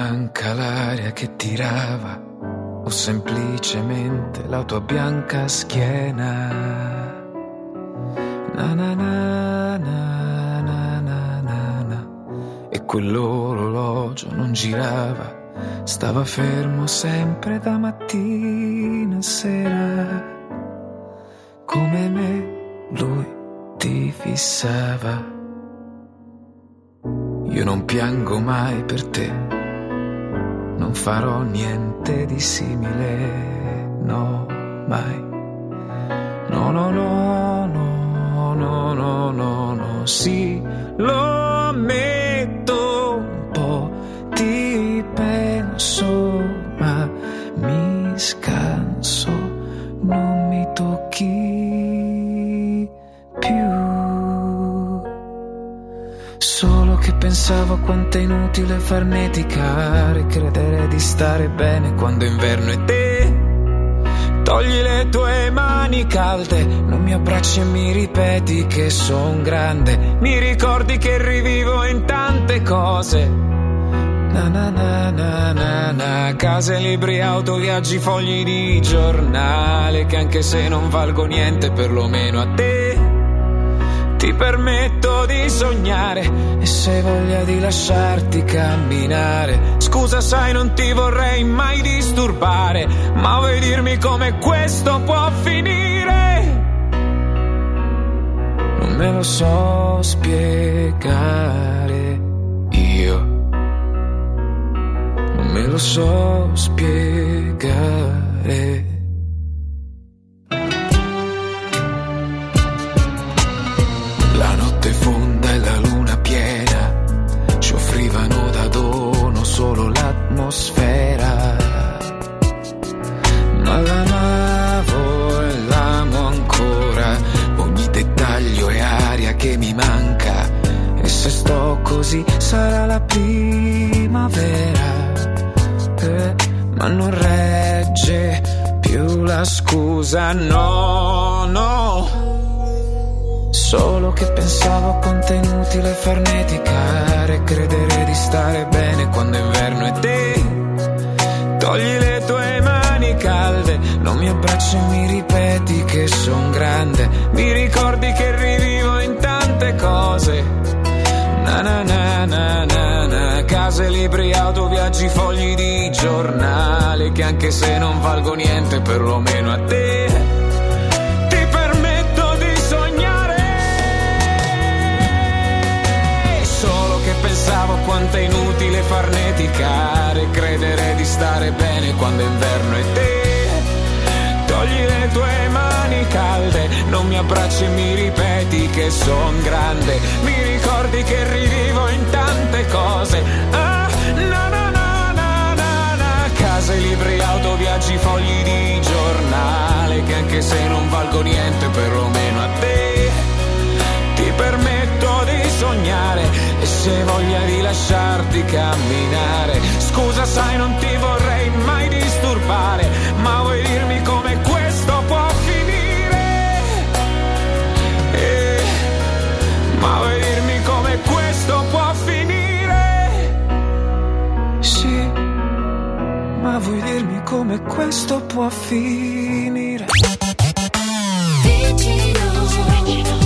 manca l'aria che tirava o semplicemente la tua bianca schiena. Na na na na na na na na. E quell'orologio non girava, stava fermo sempre da mattina a sera. Come me lui ti fissava. Io non piango mai per te, non farò niente di simile, no, mai. No, no, no, no, no, no, no, no, sì, lo ammetto un po', ti penso, ma mi scanso, non mi tocchi pensavo quanto è inutile farneticare, credere di stare bene quando è inverno e te. Togli le tue mani calde, non mi abbracci e mi ripeti che son grande. Mi ricordi che rivivo in tante cose. Na na na na na na, case, libri, auto, viaggi, fogli di giornale, che anche se non valgo niente, perlomeno a te ti permetto di sognare e se voglia di lasciarti camminare. Scusa, sai, non ti vorrei mai disturbare, ma vuoi dirmi come questo può finire? Non me lo so spiegare io. Non me lo so spiegare. Notte fonda e la luna piena ci offrivano da dono solo l'atmosfera. Ma l'amavo e l'amo ancora, ogni dettaglio è aria che mi manca. E se sto così sarà la primavera. Eh, ma non regge più la scusa, no, no. Solo che pensavo quanto è inutile farneticare, credere di stare bene quando è inverno e te. Togli le tue mani calde, non mi abbracci e mi ripeti che son grande. Mi ricordi che rivivo in tante cose. Na na na na na na, case, libri, auto, viaggi, fogli di giornale, che anche se non valgo niente, perlomeno a te. Pensavo quanto è inutile farneticare Credere di stare bene quando è inverno e te. Togli le tue mani calde Non mi abbracci e mi ripeti che son grande. Mi ricordi che rivivo in tante cose. Ah, vuoi dirmi come questo può finire? Vicino, vicino.